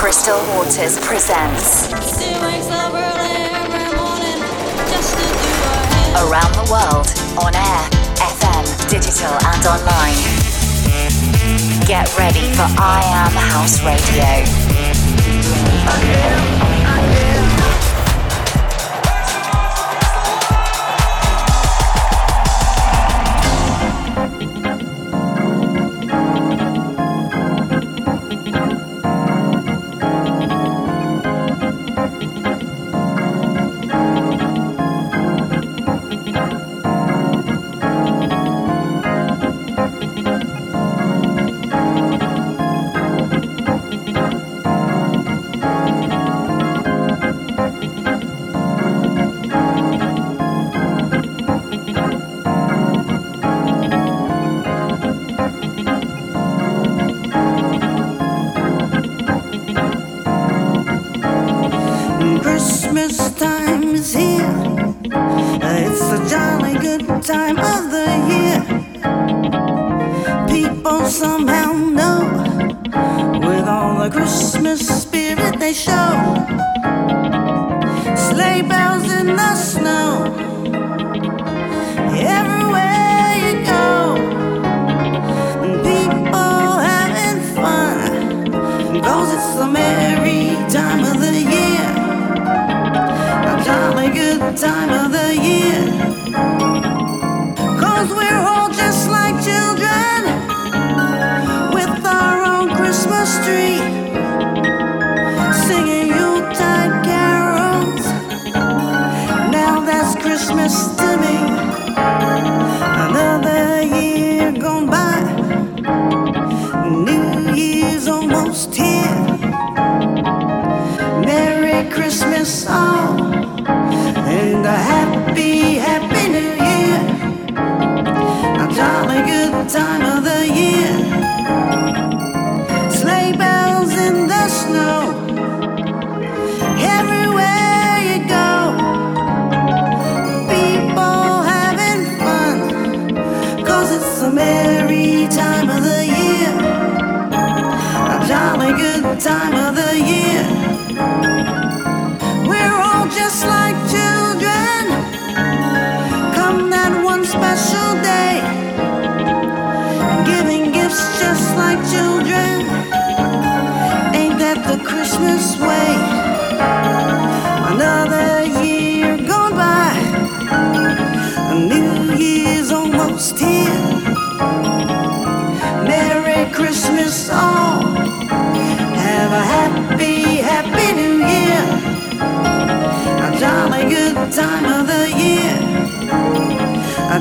Crystal Waters presents Around the World on air, FM, digital, and online. Get ready for I Am House Radio. Christmas to me. Another year.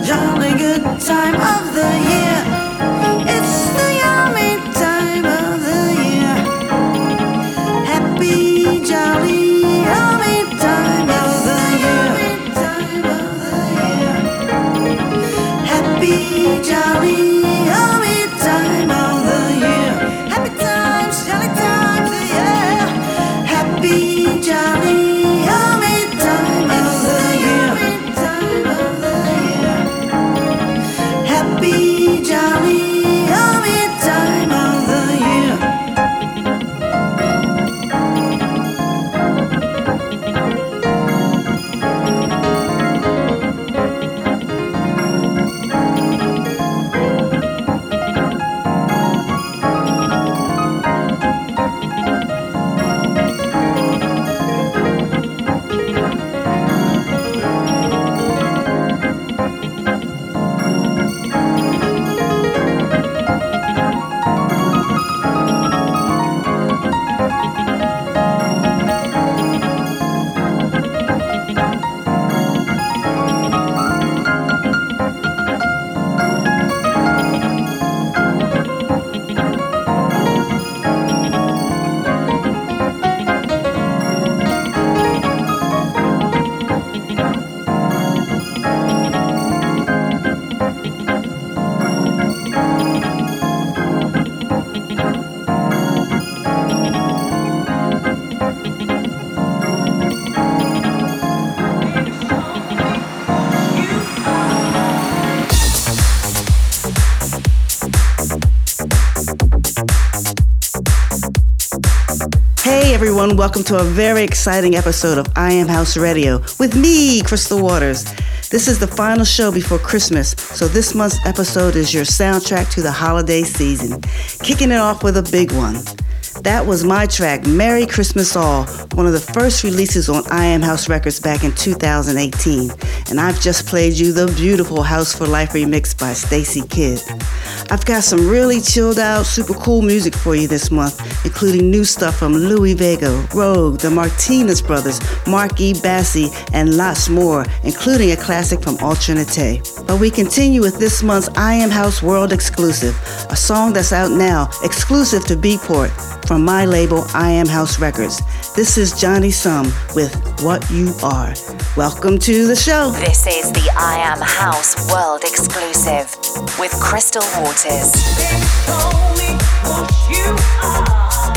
charming good time of the year. Everyone, welcome to a very exciting episode of I Am House Radio with me, Crystal Waters. This is the final show before Christmas, so this month's episode is your soundtrack to the holiday season. Kicking it off with a big one. That was my track, Merry Christmas All, one of the first releases on I Am House Records back in 2018. And I've just played you the beautiful House for Life remix by Stacy Kidd. I've got some really chilled out, super cool music for you this month, including new stuff from Louie Vega, Rogue, the Martinez Brothers, Mark E. Bassey, and lots more, including a classic from Alternate. But we continue with this month's I Am House World exclusive, a song that's out now, exclusive to Beatport, from my label I Am House Records. This is Johnny Sum with What You Are. Welcome to the show. This is the I Am House World exclusive with Crystal Waters you are.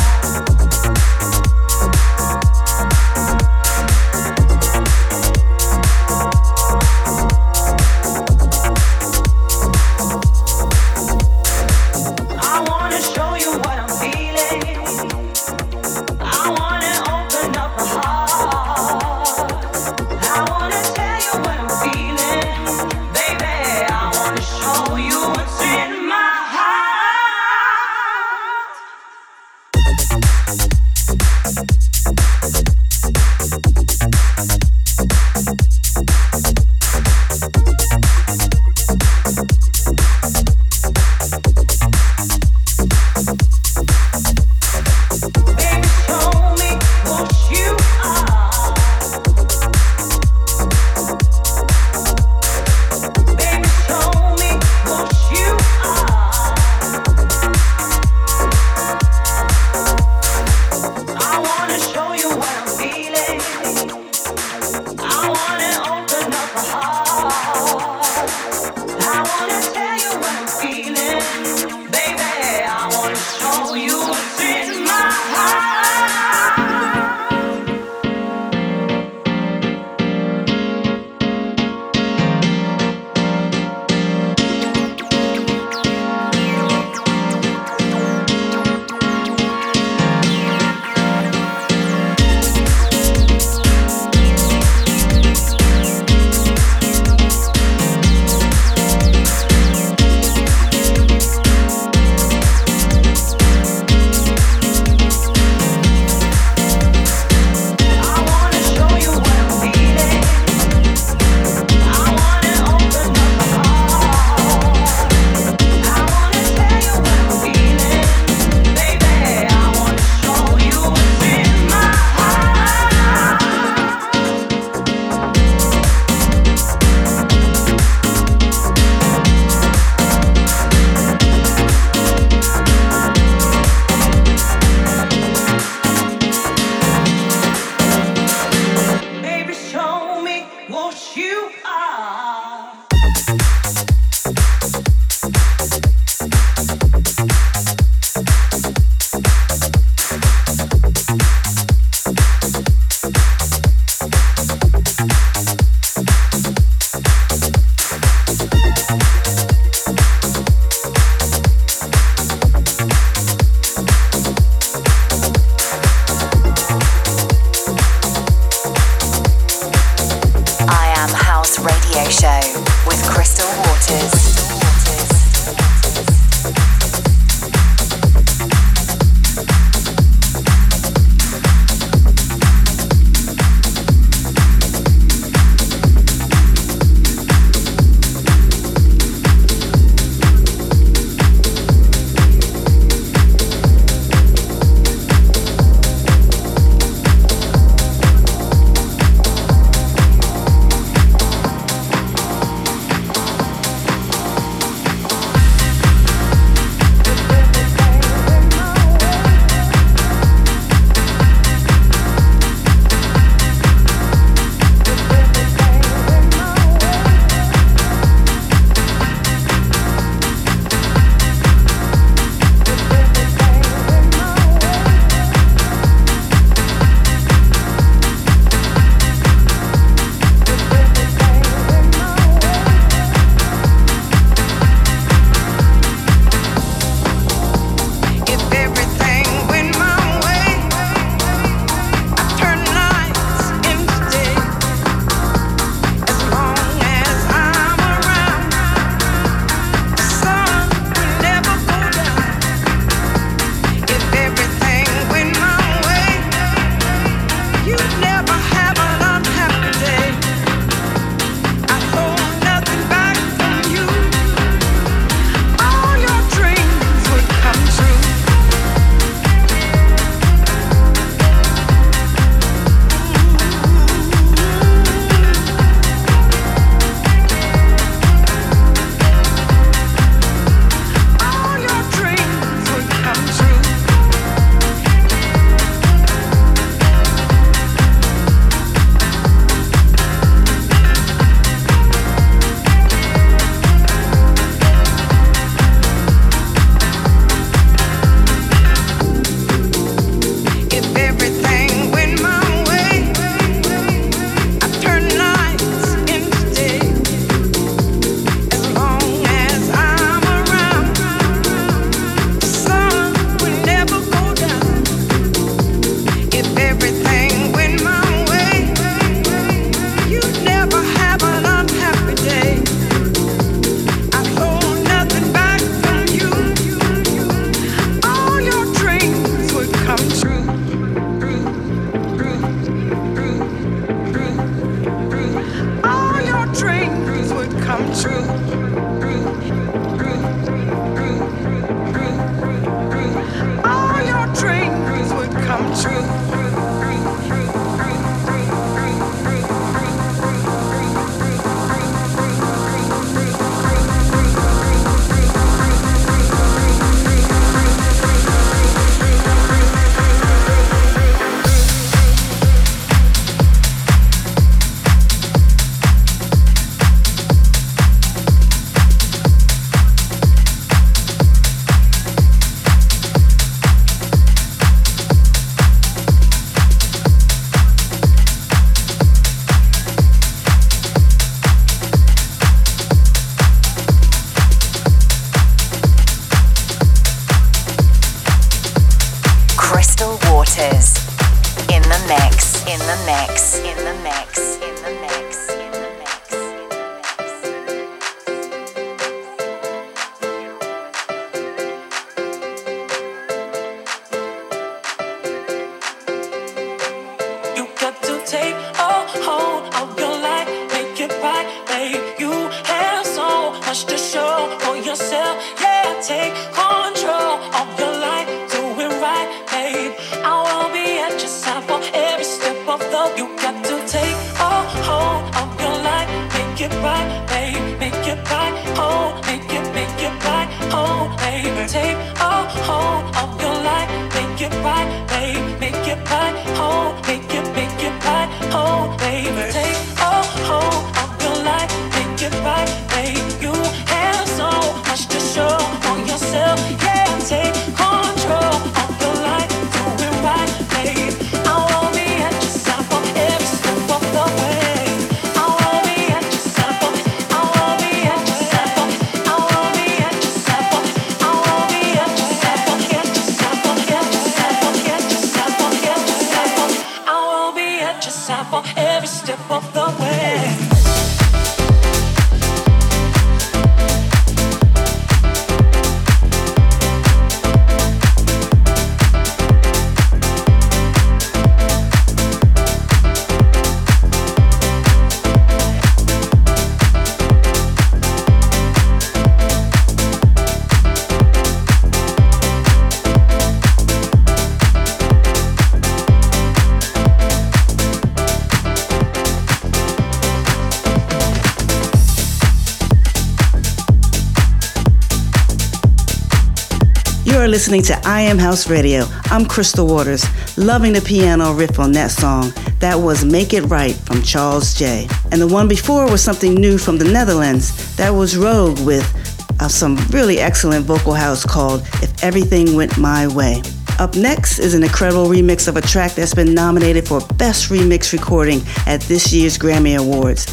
get right. Listening to I Am House Radio. I'm Crystal Waters, loving the piano riff on that song. That was Make It Right from Charles J. And the one before was something new from the Netherlands. That was Rogue with uh, some really excellent vocal house called If Everything Went My Way. Up next is an incredible remix of a track that's been nominated for Best Remix Recording at this year's Grammy Awards.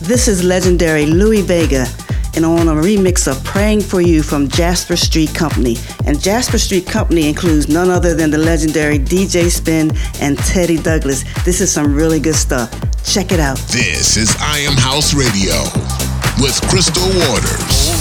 This is legendary Louie Vega and on a remix of Praying for You from Jasper Street Company. And Jasper Street Company includes none other than the legendary DJ Spen and Teddy Douglas. This is some really good stuff. Check it out. This is I Am House Radio with Crystal Waters.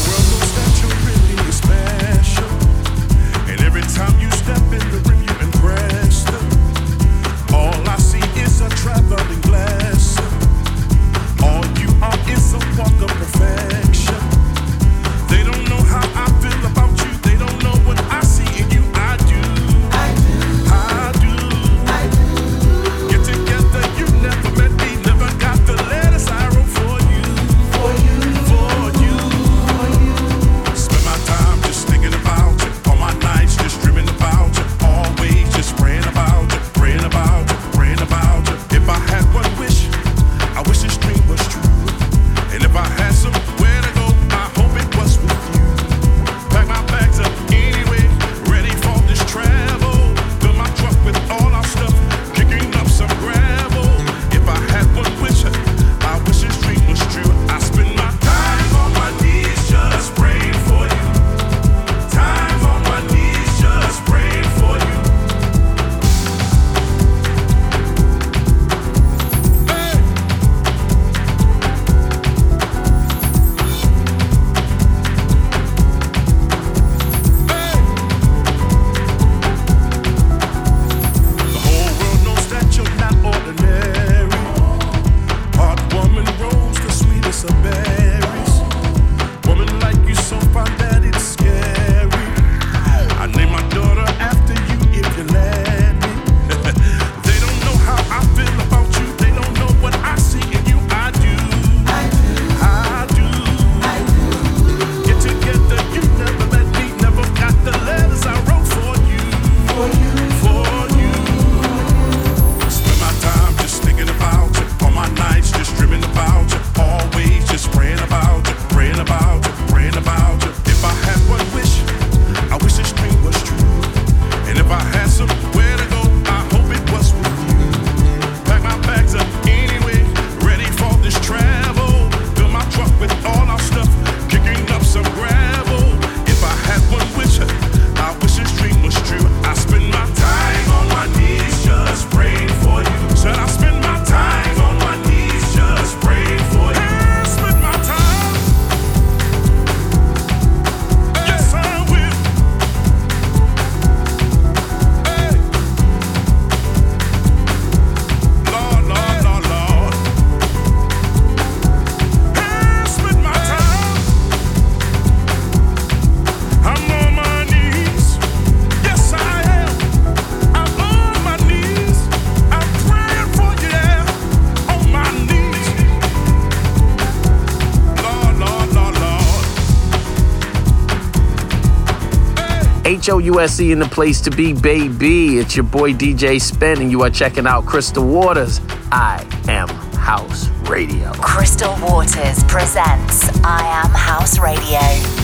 HOUSE in the place to be, baby. It's your boy DJ Spen, and you are checking out Crystal Waters. I am House Radio. Crystal Waters presents I Am House Radio.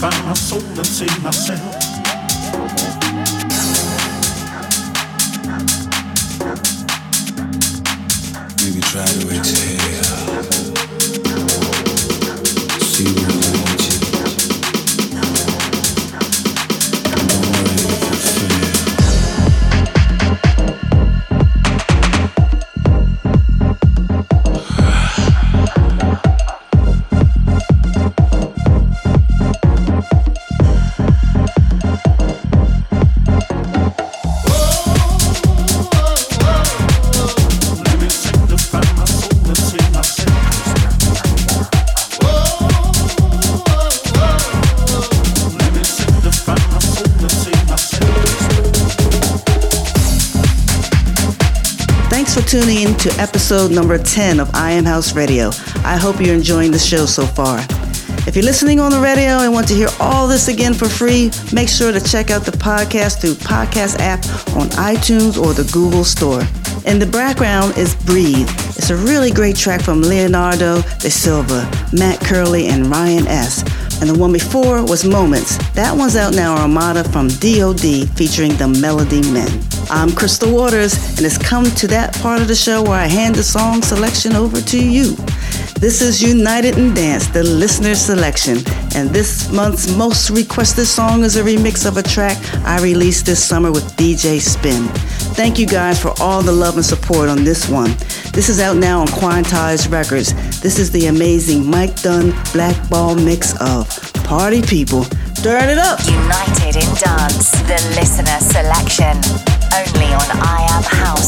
Tuning in to episode number 10 of I Am House Radio. I hope you're enjoying the show so far. If you're listening on the radio and want to hear all this again for free, make sure to check out the podcast through podcast app on iTunes or the Google Store. In the background is Breathe. It's a really great track from Leonardo da Silva, Matt Curley, and Ryan S. And the one before was Moments. That one's out now, Armada from DOD featuring the Melody Men. I'm Crystal Waters, and it's come to that part of the show where I hand the song selection over to you. This is United in Dance, the listener selection, and this month's most requested song is a remix of a track I released this summer with DJ Spen. Thank you guys for all the love and support on this one. This is out now on Quantized Records. This is the amazing Mike Dunn Blackball mix of Party People. Turn it up! United in Dance, the listener selection. Only on I Am House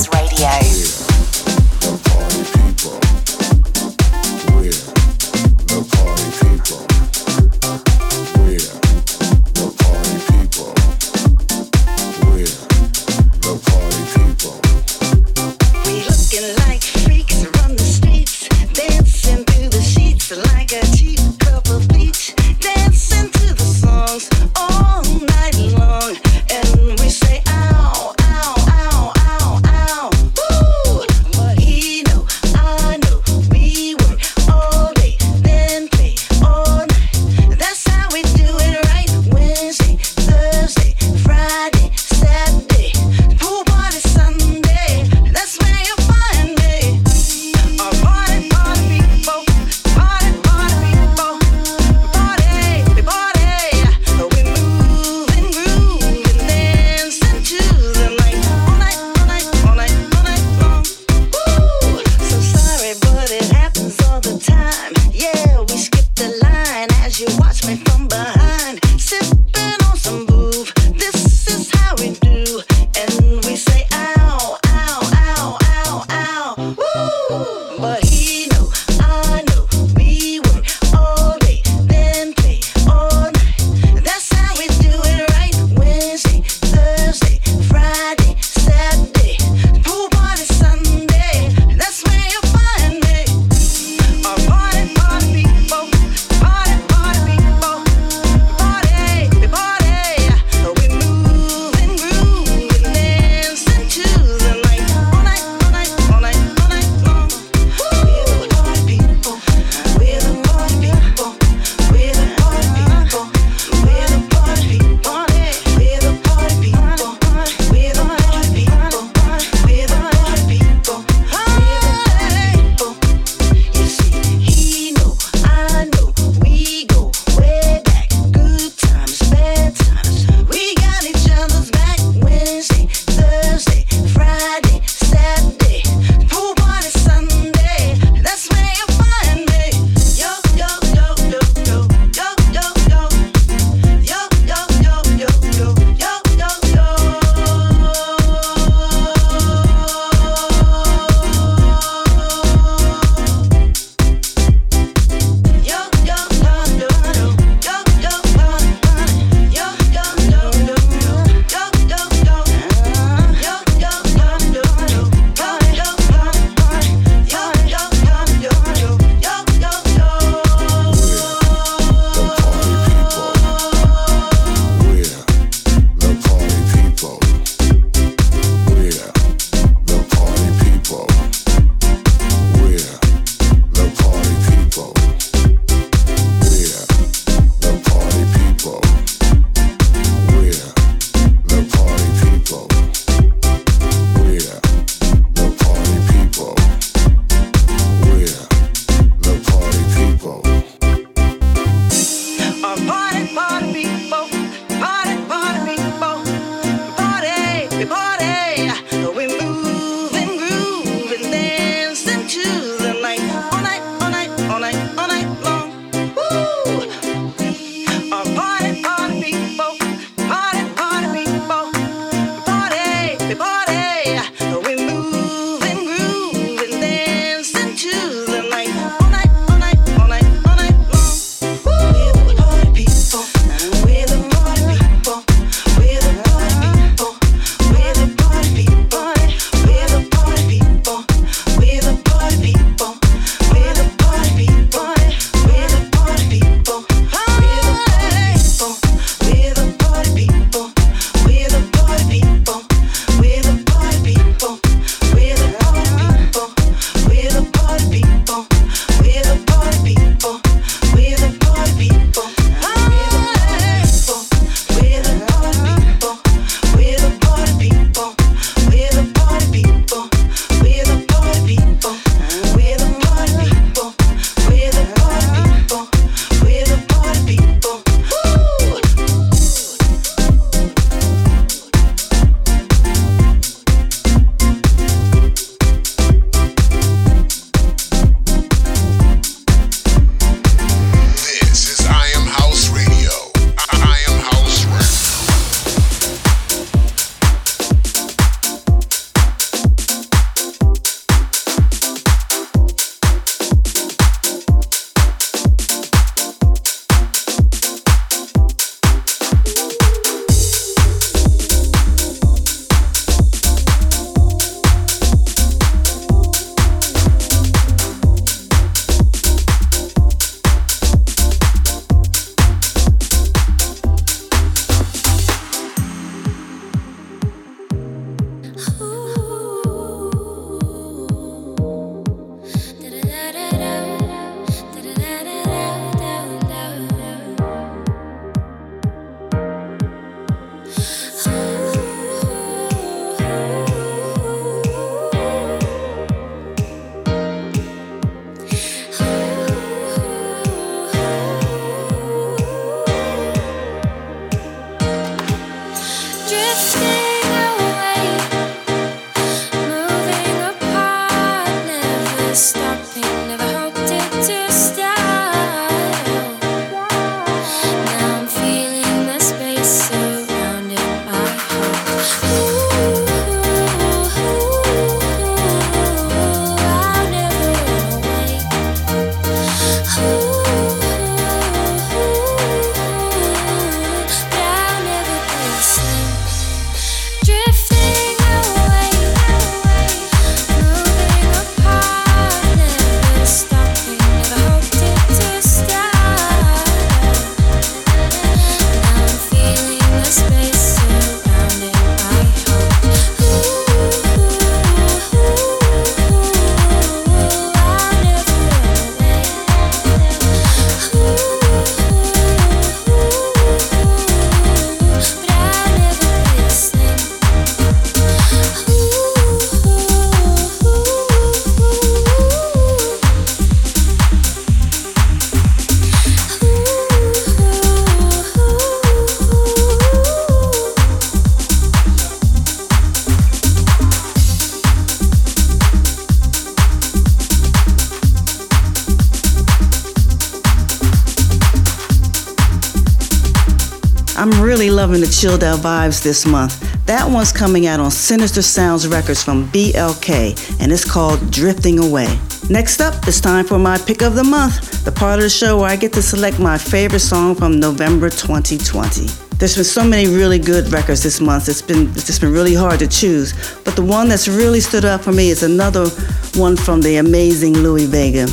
chilled out vibes this month. That one's coming out on Sinister Sounds Records from BLK, and it's called Drifting Away. Next up, it's time for my pick of the month, the part of the show where I get to select my favorite song from November 2020. There's been so many really good records this month. It's been it's just been really hard to choose. But the one that's really stood out for me is another one from the amazing Louie Vega.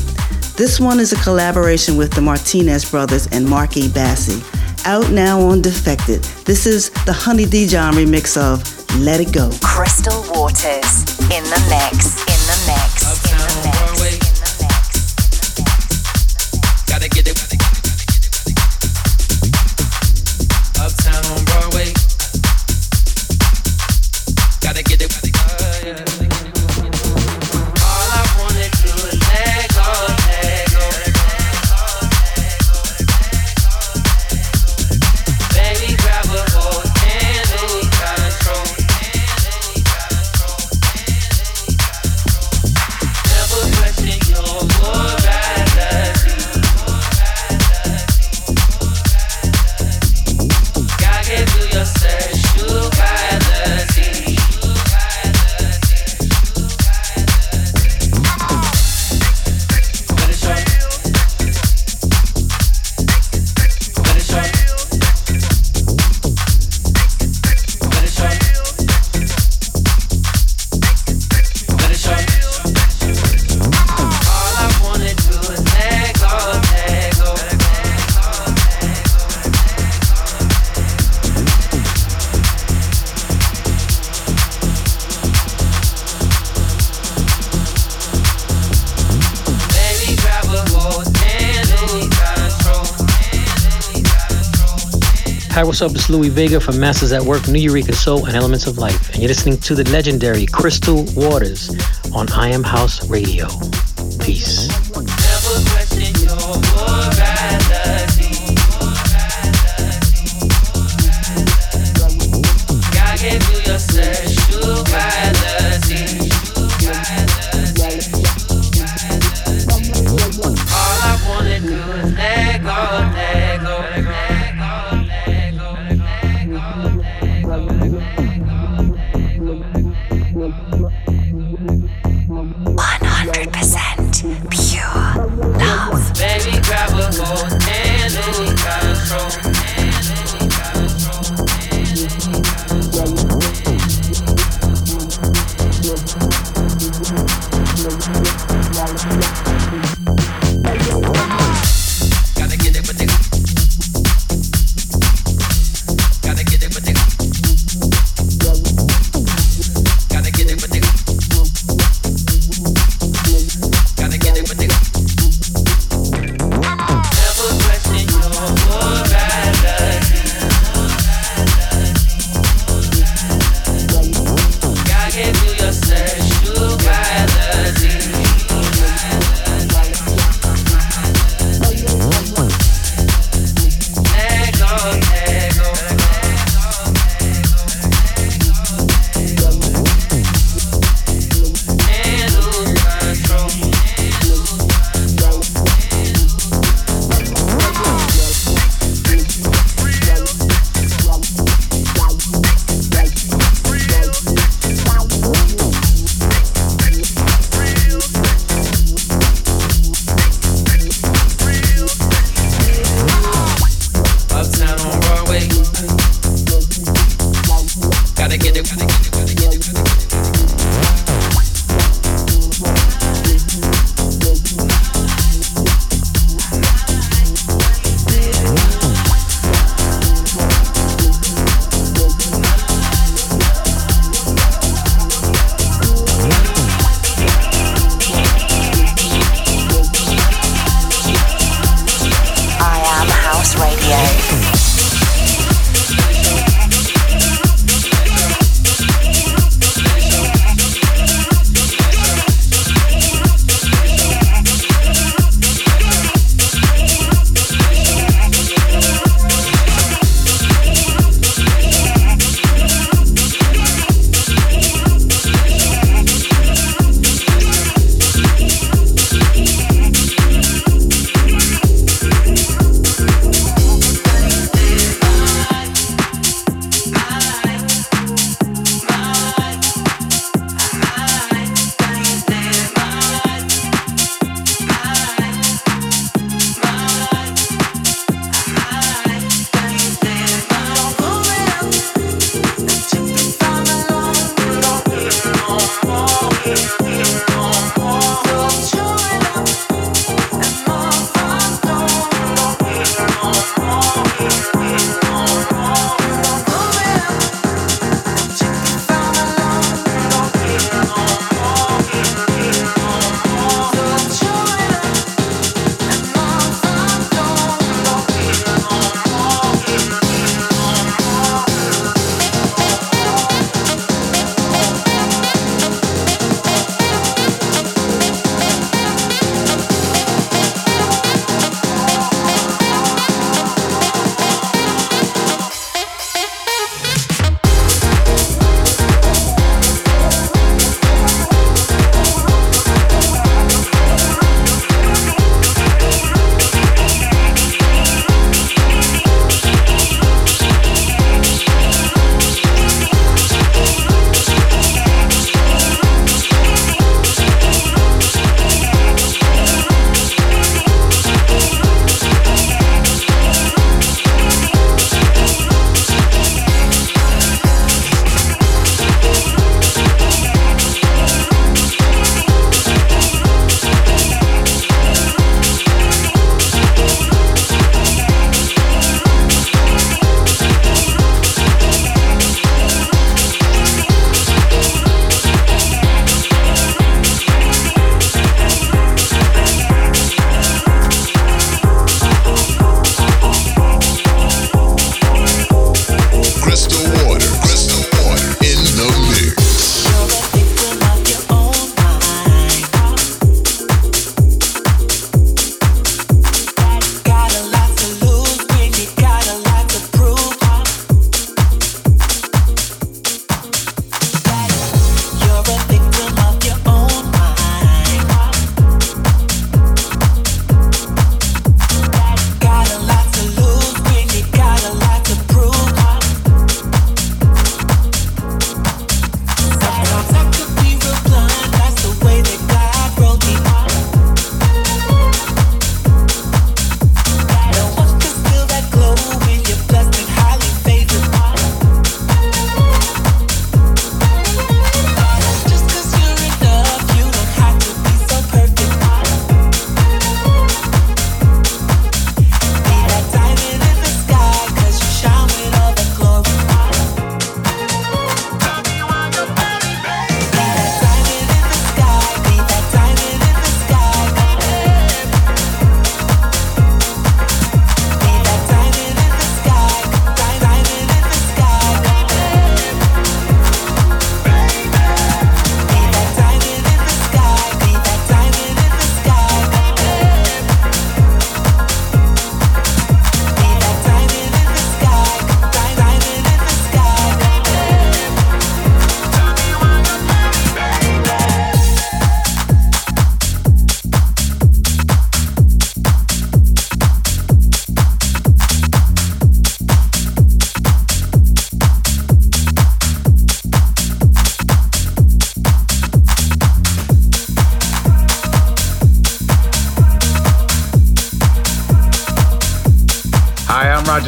This one is a collaboration with the Martinez brothers and Marky Bassey out now on Defected. This is the Honey Dijon remix of Let It Go. Crystal Waters in the mix, in the mix, in the mix, Hi, what's up? It's Louie Vega from Masters at Work, Nuyorican Soul, and Elements of Life. And you're listening to the legendary Crystal Waters on I Am House Radio. Peace.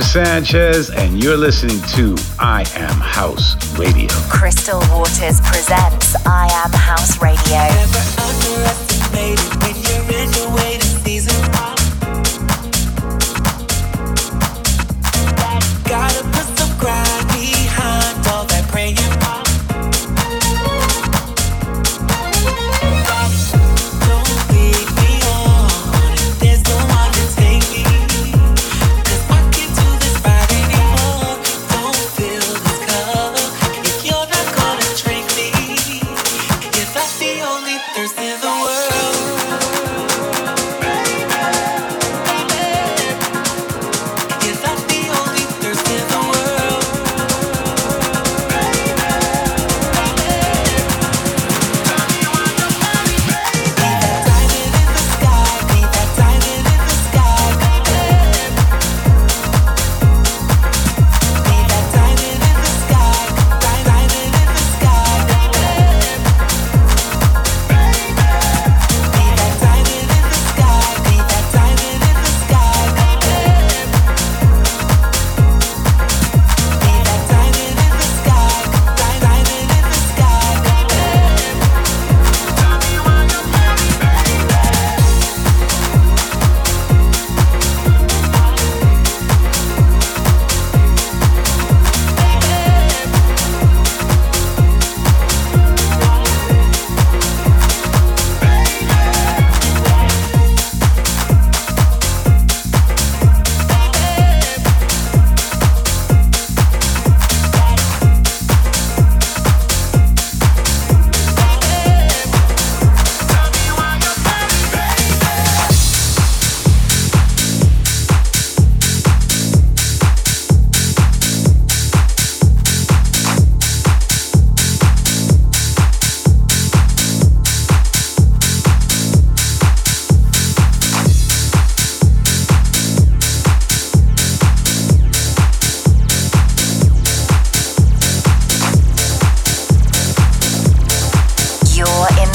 Sanchez, and you're listening to I Am House Radio. Crystal Waters presents I Am House Radio.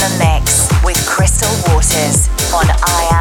the mix with Crystal Waters on i.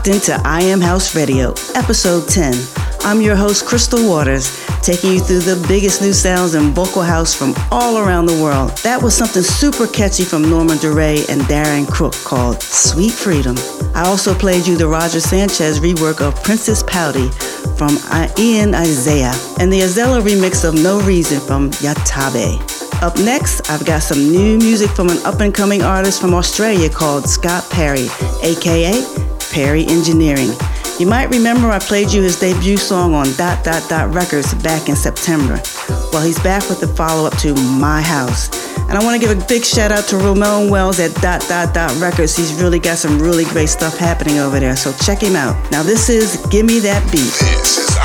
locked into I Am House Radio, episode 10. I'm your host, Crystal Waters, taking you through the biggest new sounds in vocal house from all around the world. That was something super catchy from Norman Doray and Darren Crook called Sweet Freedom. I also played you the Roger Sanchez rework of Princess Pouty from Ian Isaiah and the Azella remix of No Reason from Yatabe. Up next, I've got some new music from an up and coming artist from Australia called Scott Perry, aka Perry Engineering. You might remember I played you his debut song on Dot Dot Dot Records back in September. Well, he's back with the follow up to My House. And I want to give a big shout out to Ramon Wells at Dot Dot Dot Records. He's really got some really great stuff happening over there, so check him out. Now, this is Gimme That Beat.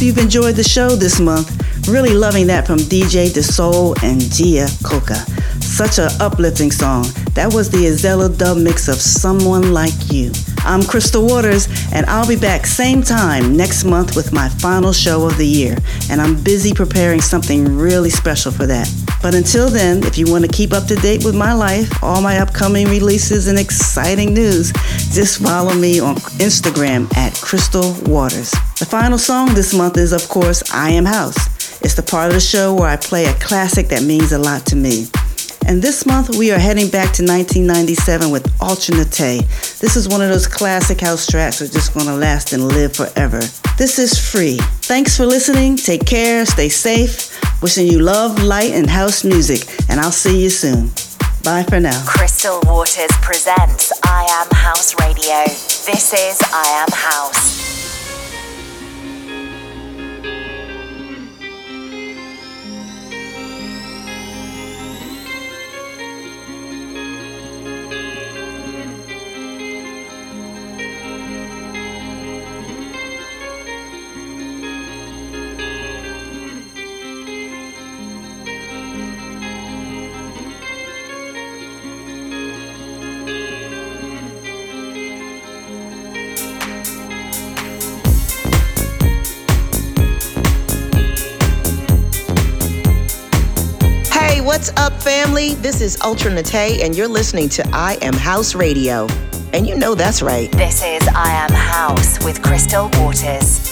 Hope you've enjoyed the show this month. Really loving that from DJ DeSoul and Gia Coca. Such an uplifting song. That was the Azella dub mix of Someone Like You. I'm Crystal Waters, and I'll be back same time next month with my final show of the year. And I'm busy preparing something really special for that. But until then, if you want to keep up to date with my life, all my upcoming releases, and exciting news, just follow me on Instagram at Crystal Waters. The final song this month is, of course, I Am House. It's the part of the show where I play a classic that means a lot to me. And this month we are heading back to 1997 with Ultra Nate. This is one of those classic house tracks that's just gonna last and live forever. This is free. Thanks for listening. Take care. Stay safe. Wishing you love, light, and house music. And I'll see you soon. Bye for now. Crystal Waters presents I Am House Radio. This is I Am House. Up, family? This is Ultra Nate, and you're listening to I Am House Radio. And you know that's right. This is I Am House with Crystal Waters.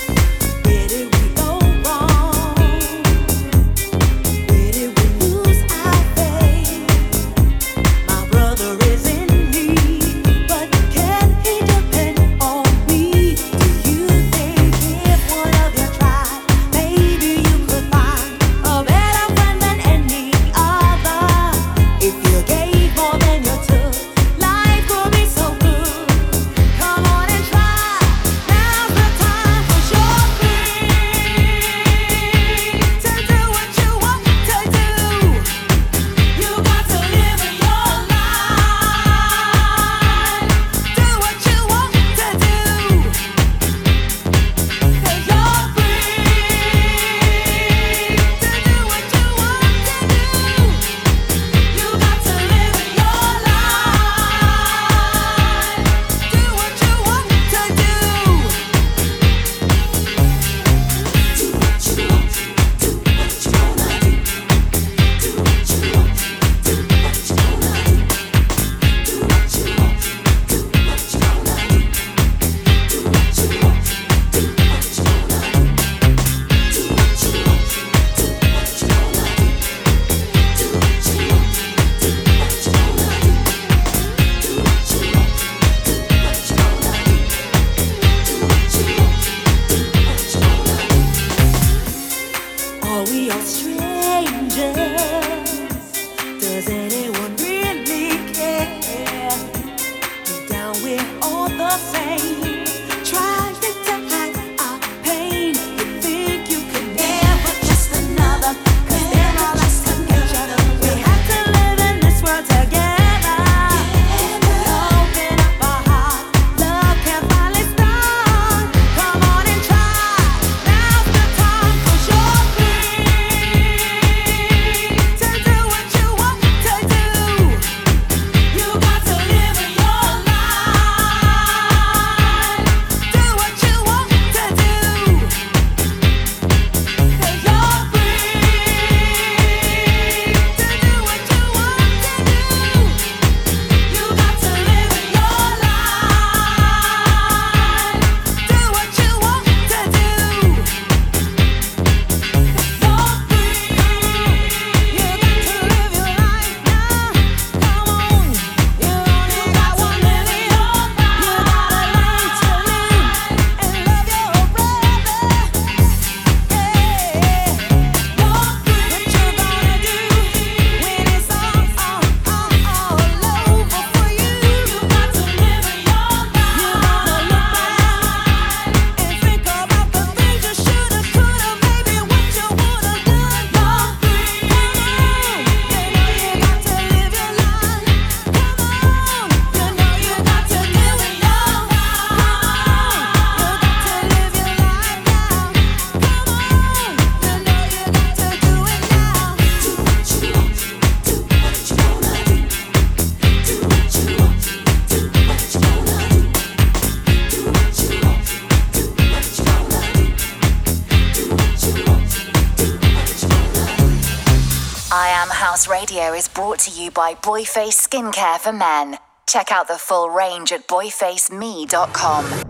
Boyface Skincare for Men. Check out the full range at boyfaceme.com.